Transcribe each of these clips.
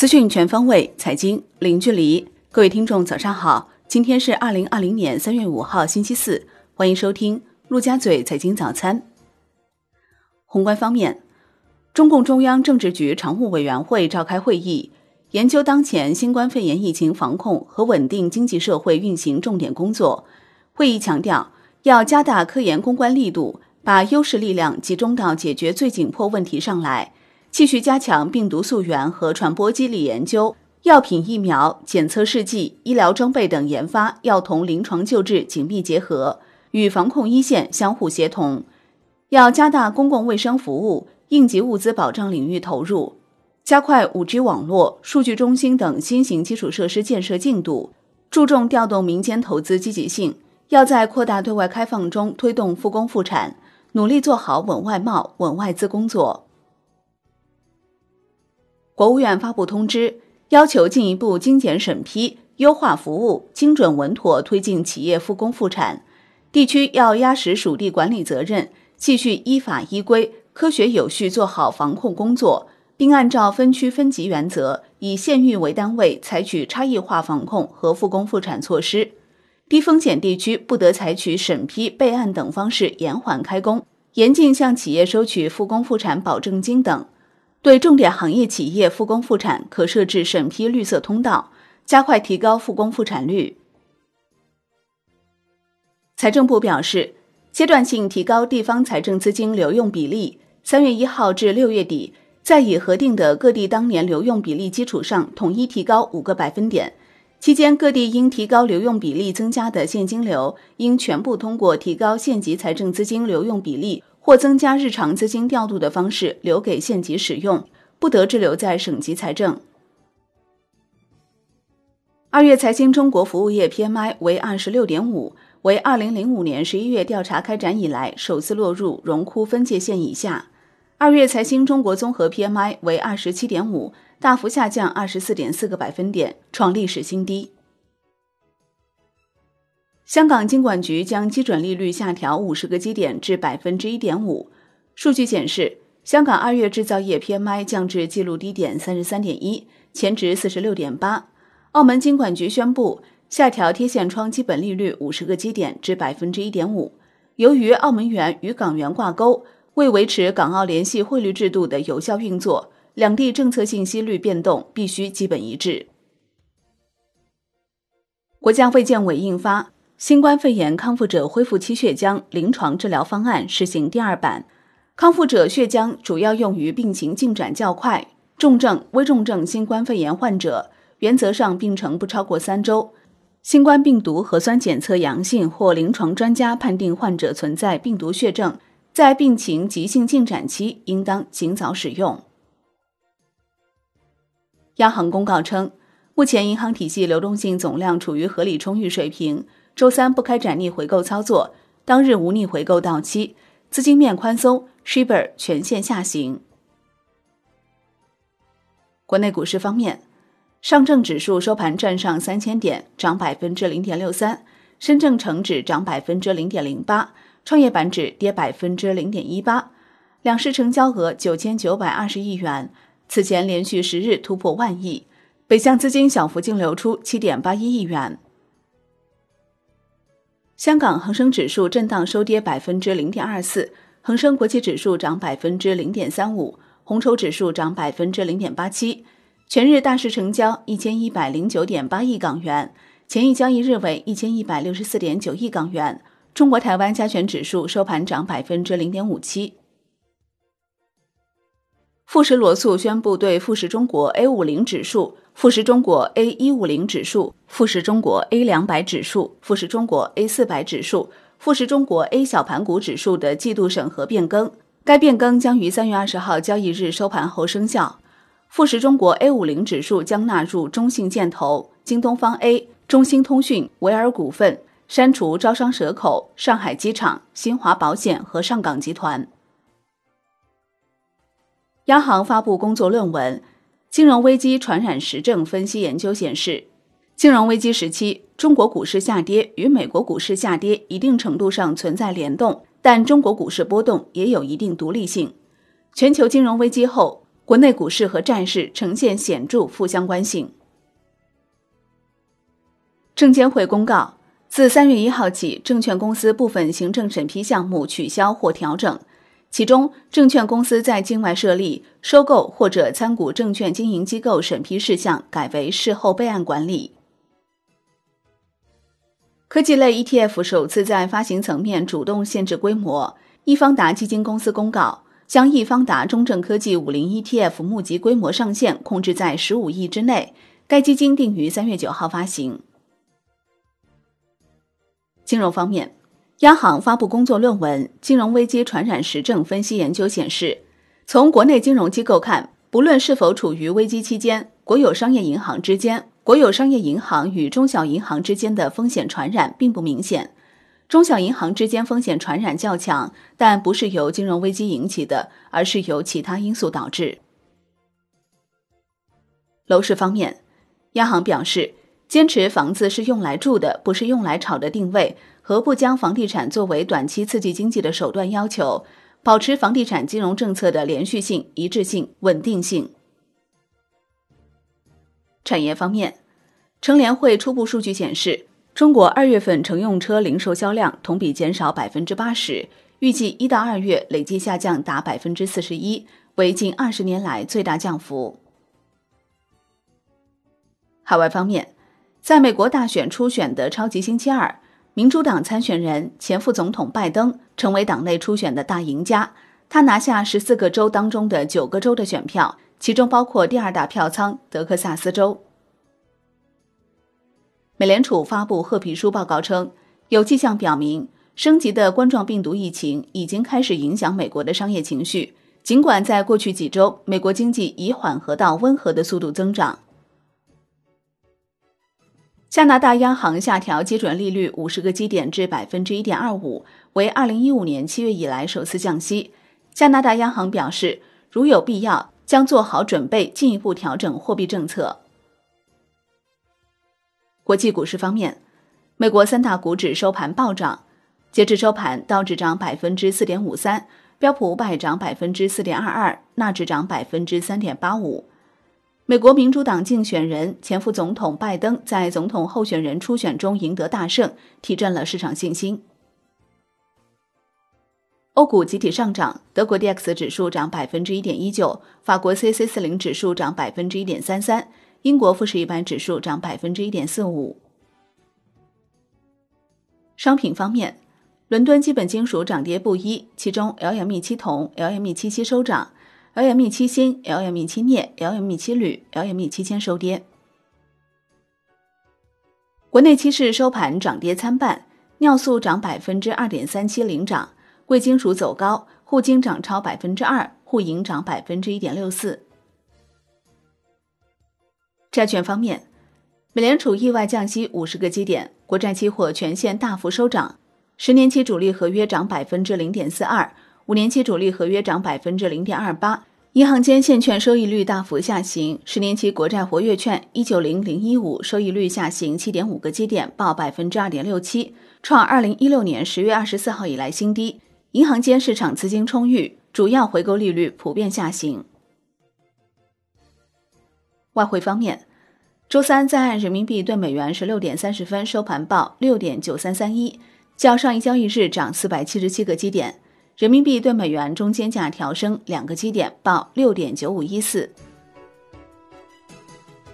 资讯全方位，财经零距离。各位听众，早上好！今天是二零二零年三月五号，星期四。欢迎收听陆家嘴财经早餐。宏观方面，中共中央政治局常务委员会召开会议，研究当前新冠肺炎疫情防控和稳定经济社会运行重点工作。会议强调，要加大科研攻关力度，把优势力量集中到解决最紧迫问题上来。继续加强病毒溯源和传播机理研究，药品、疫苗、检测试剂、医疗装备等研发要同临床救治紧密结合，与防控一线相互协同。要加大公共卫生服务、应急物资保障领域投入，加快 5G 网络、数据中心等新型基础设施建设进度，注重调动民间投资积极性。要在扩大对外开放中推动复工复产，努力做好稳外贸、稳外资工作。国务院发布通知，要求进一步精简审批、优化服务，精准稳妥推进企业复工复产。地区要压实属地管理责任，继续依法依规、科学有序做好防控工作，并按照分区分级原则，以县域为单位，采取差异化防控和复工复产措施。低风险地区不得采取审批、备案等方式延缓开工，严禁向企业收取复工复产保证金等。对重点行业企业复工复产，可设置审批绿色通道，加快提高复工复产率。财政部表示，阶段性提高地方财政资金流用比例，三月一号至六月底，在已核定的各地当年流用比例基础上，统一提高五个百分点。期间，各地应提高流用比例增加的现金流，应全部通过提高县级财政资金流用比例。或增加日常资金调度的方式留给县级使用，不得滞留在省级财政。二月财新中国服务业 PMI 为二十六点五，为二零零五年十一月调查开展以来首次落入荣枯分界线以下。二月财新中国综合 PMI 为二十七点五，大幅下降二十四点四个百分点，创历史新低。香港金管局将基准利率下调五十个基点至百分之一点五。数据显示，香港二月制造业 PMI 降至纪录低点三十三点一，前值四十六点八。澳门金管局宣布下调贴现窗基本利率五十个基点至百分之一点五。由于澳门元与港元挂钩，为维持港澳联系汇率制度的有效运作，两地政策性息率变动必须基本一致。国家卫健委印发。新冠肺炎康复者恢复期血浆临床治疗方案试行第二版，康复者血浆主要用于病情进展较快、重症、危重症新冠肺炎患者，原则上病程不超过三周，新冠病毒核酸检测阳性或临床专家判定患者存在病毒血症，在病情急性进展期应当尽早使用。央行公告称，目前银行体系流动性总量处于合理充裕水平。周三不开展逆回购操作，当日无逆回购到期，资金面宽松，Shibor 全线下行。国内股市方面，上证指数收盘站上三千点，涨百分之零点六三；深证成指涨百分之零点零八，创业板指跌百分之零点一八。两市成交额九千九百二十亿元，此前连续十日突破万亿。北向资金小幅净流出七点八一亿元。香港恒生指数震荡收跌百分之零点二四，恒生国际指数涨百分之零点三五，红筹指数涨百分之零点八七。全日大市成交一千一百零九点八亿港元，前一交易日为一千一百六十四点九亿港元。中国台湾加权指数收盘涨百分之零点五七。富时罗素宣布对富时中国 A 五零指数。富时中国 A 一五零指数、富时中国 A 两百指数、富时中国 A 四百指数、富时中国 A 小盘股指数的季度审核变更，该变更将于三月二十号交易日收盘后生效。富时中国 A 五零指数将纳入中信建投、京东方 A、中兴通讯、维尔股份，删除招商蛇口、上海机场、新华保险和上港集团。央行发布工作论文。金融危机传染实证分析研究显示，金融危机时期中国股市下跌与美国股市下跌一定程度上存在联动，但中国股市波动也有一定独立性。全球金融危机后，国内股市和债市呈现显著负相关性。证监会公告，自三月一号起，证券公司部分行政审批项目取消或调整。其中，证券公司在境外设立、收购或者参股证券经营机构审批事项改为事后备案管理。科技类 ETF 首次在发行层面主动限制规模。易方达基金公司公告，将易方达中证科技五零 ETF 募集规模上限控制在十五亿之内。该基金定于三月九号发行。金融方面。央行发布工作论文《金融危机传染实证分析研究》显示，从国内金融机构看，不论是否处于危机期间，国有商业银行之间、国有商业银行与中小银行之间的风险传染并不明显。中小银行之间风险传染较强，但不是由金融危机引起的，而是由其他因素导致。楼市方面，央行表示，坚持房子是用来住的，不是用来炒的定位。何不将房地产作为短期刺激经济的手段，要求保持房地产金融政策的连续性、一致性、稳定性。产业方面，乘联会初步数据显示，中国二月份乘用车零售销量同比减少百分之八十，预计一到二月累计下降达百分之四十一，为近二十年来最大降幅。海外方面，在美国大选初选的超级星期二。民主党参选人前副总统拜登成为党内初选的大赢家，他拿下十四个州当中的九个州的选票，其中包括第二大票仓德克萨斯州。美联储发布褐皮书报告称，有迹象表明，升级的冠状病毒疫情已经开始影响美国的商业情绪，尽管在过去几周，美国经济以缓和到温和的速度增长。加拿大央行下调基准利率五十个基点至百分之一点二五，为二零一五年七月以来首次降息。加拿大央行表示，如有必要，将做好准备进一步调整货币政策。国际股市方面，美国三大股指收盘暴涨，截至收盘，道指涨百分之四点五三，标普五百涨百分之四点二二，纳指涨百分之三点八五。美国民主党竞选人、前副总统拜登在总统候选人初选中赢得大胜，提振了市场信心。欧股集体上涨，德国 D X 指数涨百分之一点一九，法国 C C 四零指数涨百分之一点三三，英国富时一般指数涨百分之一点四五。商品方面，伦敦基本金属涨跌不一，其中 LME 七铜、LME 七锡收涨。LME 七锌、LME 七镍、LME 七铝、LME 七铅收跌。国内期市收盘涨跌参半，尿素涨百分之二点三七领涨，贵金属走高，沪金涨超百分之二，沪银涨百分之一点六四。债券方面，美联储意外降息五十个基点，国债期货全线大幅收涨，十年期主力合约涨百分之零点四二。五年期主力合约涨百分之零点二八，银行间现券收益率大幅下行，十年期国债活跃券一九零零一五收益率下行七点五个基点，报百分之二点六七，创二零一六年十月二十四号以来新低。银行间市场资金充裕，主要回购利率普遍下行。外汇方面，周三在岸人民币对美元十六点三十分收盘报六点九三三一，较上一交易日涨四百七十七个基点。人民币对美元中间价调升两个基点，报六点九五一四。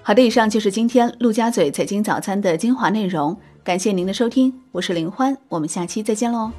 好的，以上就是今天陆家嘴财经早餐的精华内容，感谢您的收听，我是林欢，我们下期再见喽。